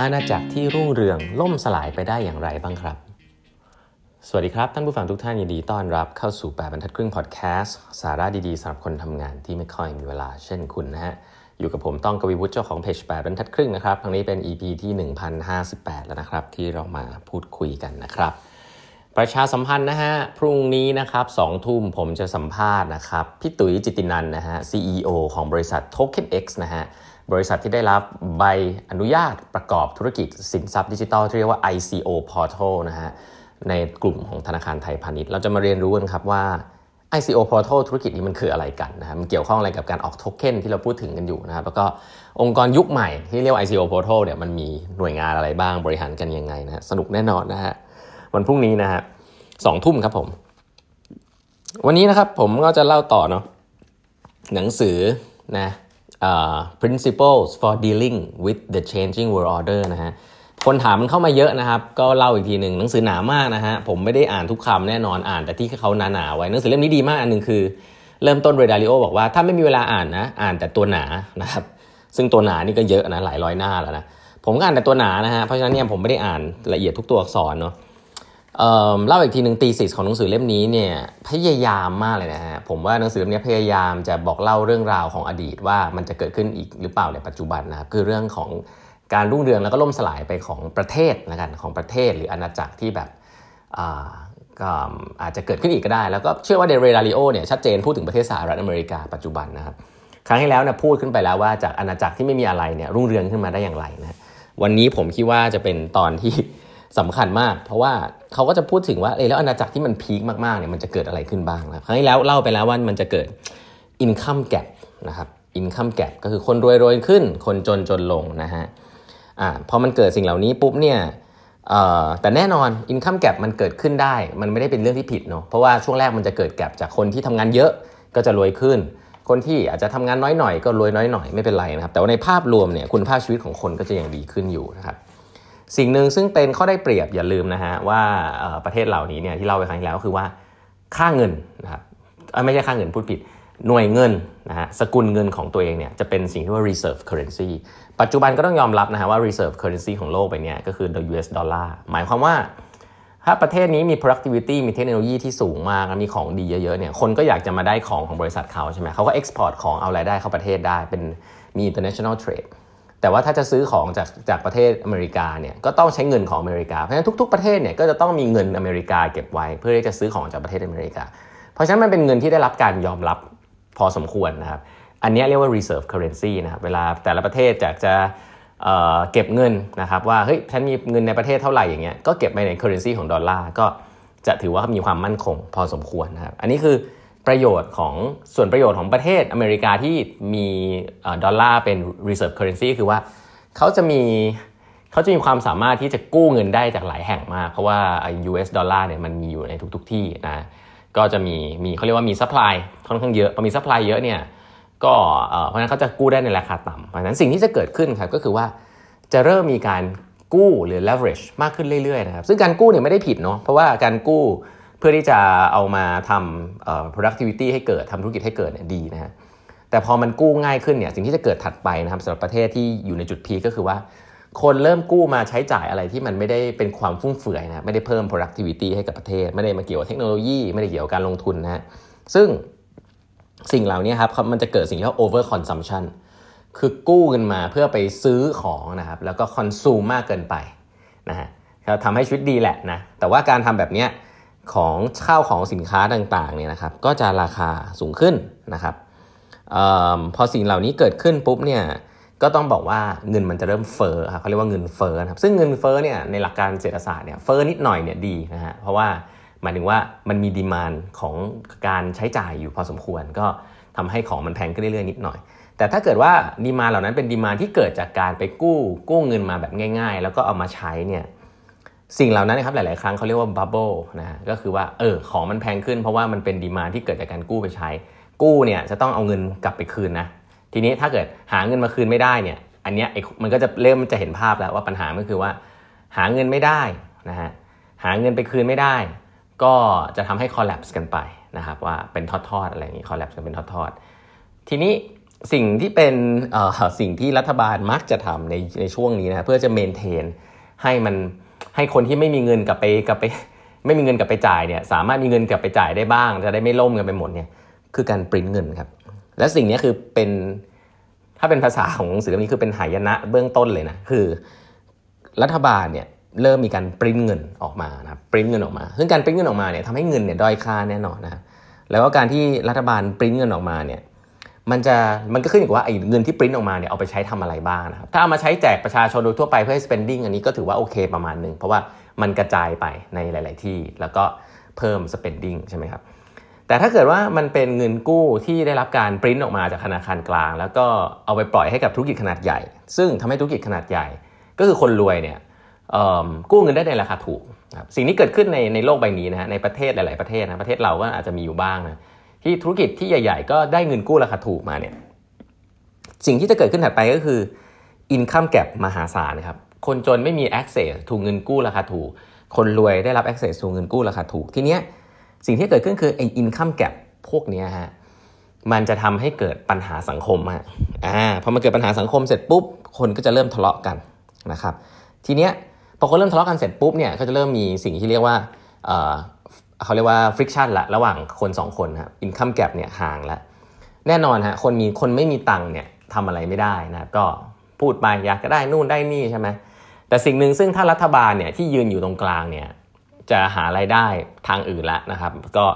อาณาจักรที่รุ่งเรืองล่มสลายไปได้อย่างไรบ้างครับ สวัสดีครับ ท่านผู้ฟังทุกท่านยินดีต้อนรับเข้าสู่แปดบรรทัดครึ่งพอดแคสต์สาระดีๆสำหรับคนทำงานที่ไม่ค่อยมีเวลาเช่นคุณนะฮะ อยู่กับผมต้องกวีวุฒิเจ้าของเพจแปดบรรทัดครึ่งนะครับครั้งนี้เป็น EP ที่ 1058 แล้วนะครับ ที่เรามาพูดคุยกันนะครับ ประชาสัมพันธ์นะฮะพรุ่งนี้นะครับสองทุ่มผมจะสัมภาษณ์นะครับพี่ตุ๋ยจิตินันนะฮะ CEO ของบริษัท Token X นะฮะ บริษัทที่ได้รับใบอนุญาตประกอบธุรกิจสินทรัพย์ดิจิทัลที่เรียกว่า ICO Portal นะฮะในกลุ่มของธนาคารไทยพาณิชย์ เราจะมาเรียนรู้กันครับว่า ICO Portal ธุรกิจนี้มันคืออะไรกันนะครับมันเกี่ยวข้องอะไรกับการออกโทเค็นที่เราพูดถึงกันอยู่นะครับแล้วก็องค์กรยุคใหม่ที่เรียกว่า ICO Portal เนี่ยมันมีหน่วยงานอะไรบ้างบริหารกันยังไงนะฮะสนุกแน่นอนนะฮะวันพรุ่งนี้นะฮะสองทุ่มครับผม วันนี้นะครับผมก็จะเล่าต่อเนาะหนังสือนะ uh, principles for dealing with the changing world order นะฮะคนถามมันเข้ามาเยอะนะครับ ก็เล่าอีกทีหนึ่งหนังสือหนามากนะฮะผมไม่ได้อ่านทุกคำแน่นอนอ่านแต่ที่เขาหนาๆไว้หนังสือเล่มนี้ดีมากอันหนึ่งคือ เริ่มต้นเรดาริโอบอกว่าถ้าไม่มีเวลาอ่านนะ อ่านแต่ตัวหนานะครับ ซึ่งตัวหนานี่ก็เยอะนะหลายร้อยหน้าแล้วนะผมก็อ่านแต่ตัวหนานะฮะเพราะฉะนั้นเนี่ยผมไม่ได้อ่านละเอียดทุกตัวอักษรเนาะ เล่าอีกทีหนึ่งตีสิสของหนังสือเล่มนี้เนี่ยพยายามมากเลยนะฮะผมว่าหนังสือเล่มนี้พยายามจะบอกเล่าเรื่องราวของอดีตว่ามันจะเกิดขึ้นอีกหรือเปล่าในปัจจุบันนะครับคือเรื่องของการรุ่งเรืองแล้วก็ล่มสลายไปของประเทศนะกันของประเทศหรืออาณาจักรที่แบบก็อาจจะเกิดขึ้นอีกก็ได้ แล้วก็เชื่อว่าเดเรดาริโอเนี่ยชัดเจนพูดถึงประเทศสหรัฐอเมริกาปัจจุบันนะครับครั้งที่แล้วเนี่ยพูดขึ้นไปแล้วว่าจากอาณาจักรที่ไม่มีอะไรเนี่ยรุ่งเรืองขึ้นมาได้อย่างไรนะวันนี้ผมคิดว่าจะเป็นตอนที่ สำคัญมาก เพราะว่าเขาก็จะพูดถึงว่าเออแล้วอาณาจักรที่มันพีคมากๆเนี่ยมันจะเกิดอะไรขึ้นบ้างนะครั้งที่แล้วเล่าไปแล้วว่ามันจะเกิด income gap นะครับ income gap ก็คือคนรวยรวยขึ้น คนจนจนลงนะฮะอ่าพอมันเกิดสิ่งเหล่านี้ปุ๊บเนี่ยแต่แน่นอน income gap มันเกิดขึ้นได้ มันไม่ได้เป็นเรื่องที่ผิดเนาะเพราะว่าช่วงแรกมันจะเกิดแกลบจากคนที่ทำงานเยอะก็จะรวยขึ้น คนที่อาจจะทำงานน้อยหน่อยก็รวยน้อยหน่อยไม่เป็นไรนะครับแต่ว่าในภาพรวมเนี่ยคุณภาพชีวิตของคนก็จะยังดีขึ้นอยู่นะครับ สิ่งหนึ่งซึ่งเป็นข้อได้เปรียบอย่าลืมนะฮะว่าประเทศเหล่านี้เนี่ยที่เล่าไปครั้งที่แล้วก็คือว่าค่าเงินนะครับไม่ใช่ค่าเงินพูดผิดหน่วยเงินนะฮะสกุลเงินของตัวเองเนี่ยจะเป็นสิ่งที่ว่า reserve currency ปัจจุบันก็ต้องยอมรับนะฮะว่า reserve currency ของโลกไปเนี่ยก็คือ the US dollar หมายความว่า ถ้าประเทศนี้มี productivity มีเทคโนโลยีที่สูงมาก มีของดีเยอะๆเนี่ยคนก็อยากจะมาได้ของของบริษัทเขาใช่ไหมเขาก็ export ของเอารายได้เข้าประเทศได้เป็นมี international trade แต่ว่าถ้าจะซื้อของจากจากประเทศอเมริกาเนี่ยก็ต้องใช้เงินของอเมริกา เพราะฉะนั้นทุก ๆประเทศเนี่ยก็จะต้องมีเงินอเมริกาเก็บไว้ เพื่อที่จะซื้อของจากประเทศอเมริกา เพราะฉะนั้นมันเป็นเงินที่ได้รับการยอมรับพอสมควรนะครับ อันนี้เรียกว่า reserve currency นะครับ เวลาแต่ละประเทศจากจะเเก็บเงินนะครับว่าเฮ้ยฉันมีเงินในประเทศเท่าไหร่อย่างเงี้ยก็เก็บไปใน currency ของดอลลาร์ก็จะถือว่ามีความมั่นคงพอสมควรนะครับ อันนี้คือ ประโยชน์ของส่วนประโยชน์ของประเทศอเมริกาที่มีดอลลาร์เป็น reserve currency คือว่าเขาจะมีเขาจะมีความสามารถที่จะกู้เงินได้จากหลายแห่งมาก เพราะว่า US ดอลลาร์เนี่ยมันมีอยู่ในทุก ๆทที่นะก็จะมีมีเขาเรียกว่ามี supply ค่อนข้างเยอะพอมี supply เยอะเนี่ยก็เพราะฉะนั้นเขาจะกู้ได้ในราคาต่ำเพราะฉะนั้นสิ่งที่จะเกิดขึ้นครับก็คือว่าจะเริ่มมีการกู้หรือ leverage มากขึ้นเรื่อยๆนะครับซึ่งการกู้เนี่ยไม่ได้ผิดเนาะเพราะว่าการกู้ เพื่อที่จะเอามาทำ productivity ให้เกิดทำธุรกิจให้เกิดเนี่ยดีนะฮะแต่พอมันกู้ง่ายขึ้นเนี่ยสิ่งที่จะเกิดถัดไปนะครับสำหรับประเทศที่อยู่ในจุดพีก็คือว่า คนเริ่มกู้มาใช้จ่ายอะไรที่มันไม่ได้เป็นความฟุ่มเฟือยนะไม่ได้เพิ่ม productivity ให้กับประเทศ ไม่ได้มาเกี่ยวกับเทคโนโลยีไม่ได้เกี่ยวกับการลงทุนนะฮะซึ่งสิ่งเหล่านี้ครับมันจะเกิดสิ่งที่เรียกว่า over consumption คือกู้เงินมาเพื่อไปซื้อของนะครับแล้วก็คอนซูมมากเกินไปนะฮะทำให้ชีวิตดีแหละนะแต่ว่าการทำแบบเนี้ย ของข้าวของสินค้าต่างๆเนี่ยนะครับ ก็จะราคาสูงขึ้นนะครับอพอสิ่งเหล่านี้เกิดขึ้นปุ๊บเนี่ยก็ต้องบอกว่าเงินมันจะเริ่มเฟ้อครับเขาเรียกว่าเงินเฟ้อครับซึ่งเงินเฟ้อเนี่ยในหลักการเศรษฐศาสตร์เนี่ยเฟ้อนิดหน่อยเนี่ยดีนะฮะเพราะว่าหมายถึงว่ามันมีดีมานของการใช้จ่ายอยู่พอสมควร ก็ทำให้ของมันแพงขึ้นเรื่อยๆนิดหน่อย แต่ถ้าเกิดว่าdemand เหล่านั้นเป็น demand ที่เกิดจากการไปกู้กู้เงินมาแบบง่าย ๆ แล้วก็เอามาใช้เนี่ย สิ่งเหล่านั้นนะครับหลาย ๆ ครั้งเขาเรียกว่า bubble นะก็คือว่าเออของมันแพงขึ้นเพราะว่ามันเป็น demand ที่เกิดจากการกู้ไปใช้ กู้เนี่ยจะต้องเอาเงินกลับไปคืนนะทีนี้ถ้าเกิดหาเงินมาคืนไม่ได้เนี่ยอันเนี้ยมันก็จะเริ่มจะเห็นภาพแล้วว่าปัญหาก็คือว่า หาเงินไม่ได้นะฮะหาเงินไปคืนไม่ได้ ก็จะทำให้ collapse กันไปนะครับว่าเป็นทอด ๆ อะไรอย่างนี้ collapse กันเป็นทอด ๆ ทีนี้สิ่งที่เป็นสิ่งที่รัฐบาลมักจะทำในในช่วงนี้นะเพื่อจะเมนเทนให้มัน ให้คนที่ไม่มีเงินกลับไปกลับไป ไม่มีเงินกลับไปจ่ายเนี่ยสามารถมีเงินกลับไปจ่ายได้บ้าง จะได้ไม่ล่มกันไปหมดเนี่ยคือการปริ้นเงินครับและสิ่งนี้คือเป็นถ้าเป็นภาษาของหนังสือเล่มนี้คือเป็นหายนะเบื้องต้นเลยนะคือ รัฐบาลเนี่ยเริ่มมีการปริ้นเงินออกมานะปริ้นเงินออกมาซึ่งการปริ้นเงินออกมาเนี่ยทำให้เงินเนี่ยด้อยค่าแน่นอนนะแล้วก็การที่รัฐบาลปริ้นเงินออกมาเนี่ย มันจะมันก็ขึ้นอยู่ว่าไอ้เงินที่ปริ้นออกมาเนี่ยเอาไปใช้ทำอะไรบ้างนะครับถ้าเอามาใช้แจกประชาชนโดยทั่วไปเพื่อให้ spending อันนี้ก็ถือว่าโอเคประมาณหนึ่งเพราะว่ามันกระจายไปในหลาย ๆ ที่ แล้วก็เพิ่ม spending ใช่ไหมครับแต่ถ้าเกิดว่ามันเป็นเงินกู้ที่ได้รับการปริ้นออกมาจากธนาคารกลาง แล้วก็เอาไปปล่อยให้กับธุรกิจขนาดใหญ่ ซึ่งทำให้ธุรกิจขนาดใหญ่ ก็คือคนรวยเนี่ยกู้เงินได้ในราคาถูกครับสิ่งนี้เกิดขึ้นในในโลกใบนี้นะฮะในประเทศหลาย ๆ ประเทศนะประเทศเราก็อาจจะมีอยู่บ้างนะ ที่ธุรกิจที่ใหญ่ ๆ ก็ได้เงินกู้ราคาถูกมาเนี่ยสิ่งที่จะเกิดขึ้นถัดไปก็คือ income gap มหาศาลนะครับ คนจนไม่มี access ถูกเงินกู้ราคาถูก คนรวยได้รับ access ถูกเงินกู้ราคาถูก ทีเนี้ยสิ่งที่เกิดขึ้นคือไอ้ income gap พวกนี้ฮะ มันจะทำให้เกิดปัญหาสังคมฮะอ่า พอมันเกิดปัญหาสังคมเสร็จปุ๊บ คนก็จะเริ่มทะเลาะกันนะครับ ทีเนี้ยพอคนเริ่มทะเลาะกันเสร็จปุ๊บเนี่ย ก็จะเริ่มมีสิ่งที่เรียกว่า เขาเรียกว่า friction ละระหว่างคน 2 คนครับ income gap เนี่ยห่างล้วแน่นอนฮะคนมีคนไม่มีตังค์เนี่ยทำอะไรไม่ได้นะก็พูดไปอยากจะได้นู่นได้นี่ใช่ไหมแต่สิ่งหนึ่งซึ่งถ้ารัฐบาลเนี่ยที่ยืนอยู่ตรงกลางเนี่ยจะหาไรายได้ทางอื่นละนะครับ ก็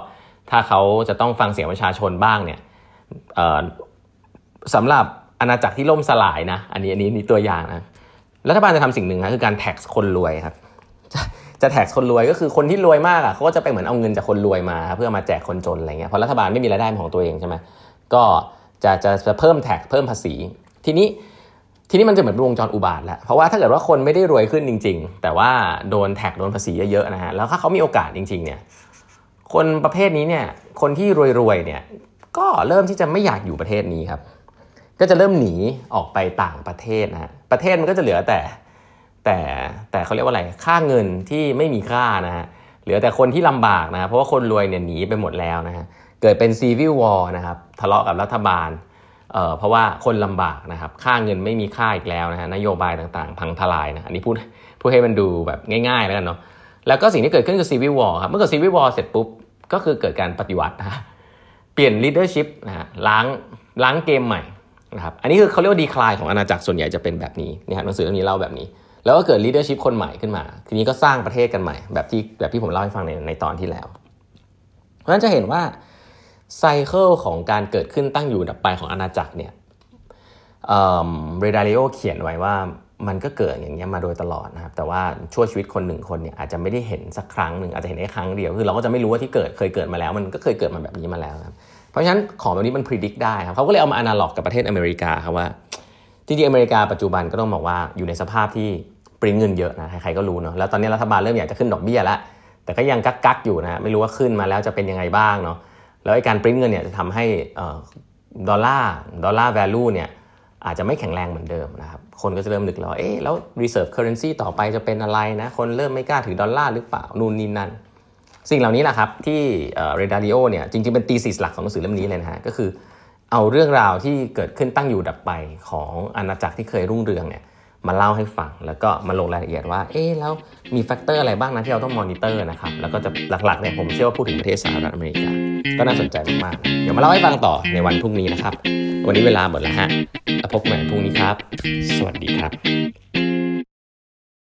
ถ้าเขาจะต้องฟังเสียงประชาชนบ้างเนี่ยสำหรับอาณาจักรที่ล่มสลายนะอันนี้อันนี้นี่ตัวอย่างนะรัฐบาลจะทำสิ่งหนึ่งนะคือการ tax คนรวยครับ จะ tax คนรวยก็คือคนที่รวยมากอะเขาก็จะไปเหมือนเอาเงินจากคนรวยมา เพื่อมาแจกคนจนอะไรเงี้ยเพราะรัฐบาลไม่มีรายได้ของตัวเองใช่ไหมก็จะจะจะเพิ่ม tax เพิ่มภาษี ทีนี้ทีนี้มันจะเหมือนวงจรอุบาทแหละเพราะว่าถ้าเกิดว่าคนไม่ได้รวยขึ้นจริง ๆ แต่ว่าโดน tax โดนภาษีเยอะๆนะฮะแล้วถ้าเขามีโอกาสจริง ๆ เนี่ยคนประเภทนี้เนี่ยคนที่รวยๆเนี่ยก็เริ่มที่จะไม่อยากอยู่ประเทศนี้ครับ ก็จะเริ่มหนีออกไปต่างประเทศนะประเทศมันก็จะเหลือแต่ แต่แต่เขาเรียกว่าอะไรค่าเงินที่ไม่มีค่านะฮะเหลือแต่คนที่ลำบากนะเพราะว่าคนรวยเนี่ยหนีไปหมดแล้วนะฮะเกิดเป็นซีวิลวอร์นะครับทะเลาะกับรัฐบาลเอ่อเพราะว่าคนลำบากนะครับค่าเงินไม่มีค่าอีกแล้วนะฮะนโยบายต่างๆ พังทลายนะอันนี้พูดพูดให้มันดูแบบง่ายๆแล้วกันเนาะแล้วก็สิ่งที่เกิดขึ้นคือ civil war ครับเมื่อเกิด civil war เสร็จปุ๊บก็คือเกิดการปฏิวัตินะเปลี่ยน leadership นะฮะล้างล้างเกมใหม่นะครับอันนี้คือเขาเรียกว่า decline ของอาณาจักรส่วนใหญ่จะเป็นแบบนี้นี่ฮะหนังสือเล่มนี้เล่าแบบนี้ แล้วก็เกิด leadership คนใหม่ขึ้นมา ทีนี้ก็สร้างประเทศกันใหม่ แบบที่แบบที่ผมเล่าให้ฟังในในตอนที่แล้ว เพราะฉะนั้นจะเห็นว่า cycle ของการเกิดขึ้นตั้งอยู่ดับไปของอาณาจักรเนี่ย Ray Dalio เขียนไว้ว่ามันก็เกิดอย่างนี้ยมาโดยตลอดนะครับ แต่ว่าช่วชีวิตคนหนึ่งคนเนี่ยอาจจะไม่ได้เห็นสักครั้งหนึ่งอาจจะเห็นแค่ครั้งเดียว คือเราก็จะไม่รู้ว่าที่เกิดเคยเกิดมาแล้ว มันก็เคยเกิดมาแบบนี้มาแล้วครับเพราะฉะนั้นของแบบนี้มันพิจิตรได้ครับเขาก็เลยเอามาอนาล็อกกับประเทศอเมริกาครับว่าจริงๆอเมริกาปัจจุบันก็ต้องบอกว่าอยู่ในสภาพที่ ปริ้นเงินเยอะนะใครๆก็รู้เนาะแล้วตอนนี้รัฐบาลเริ่มอยากจะขึ้นดอกเบี้ยแล้วแต่ก็ยังกักๆอยู่นะไม่รู้ว่าขึ้นมาแล้วจะเป็นยังไงบ้างเนาะแล้วไอ้การปริ้นเงินเนี่ยจะทำให้ดอลลาร์ดอลลาร์ value เนี่ยอาจจะไม่แข็งแรงเหมือนเดิมนะครับ คนก็จะเริ่มนึกแล้วเอ๊ะแล้ว reserve currency ต่อไปจะเป็นอะไรนะ คนเริ่มไม่กล้าถือดอลลาร์หรือเปล่า นู่นนี่นั่น สิ่งเหล่านี้แหละครับ ที่ Ray Dalio เนี่ยจริงๆ เป็น thesis หลักของหนังสือเล่มนี้เลยนะฮะ ก็คือเอาเรื่องราวที่เกิดขึ้นตั้งอยู่ดับไปของอาณาจักรที่เคยรุ่งเรืองเนี่ย มาเล่าให้ฟัง แล้วก็มาลงรายละเอียดว่า เอ๊แล้วมี factor อะไรบ้างนะที่เราต้องมอนิเตอร์นะครับ แล้วก็จะหลักๆเนี่ยผมเชื่อว่าพูดถึงประเทศสหรัฐอเมริกา ก็น่าสนใจมากๆ เดี๋ยวมาเล่าให้ฟังต่อในวันพรุ่งนี้นะครับ วันนี้เวลาหมดแล้วฮะ แล้วพบกันใหม่พรุ่งนี้ครับ สวัสดีครับ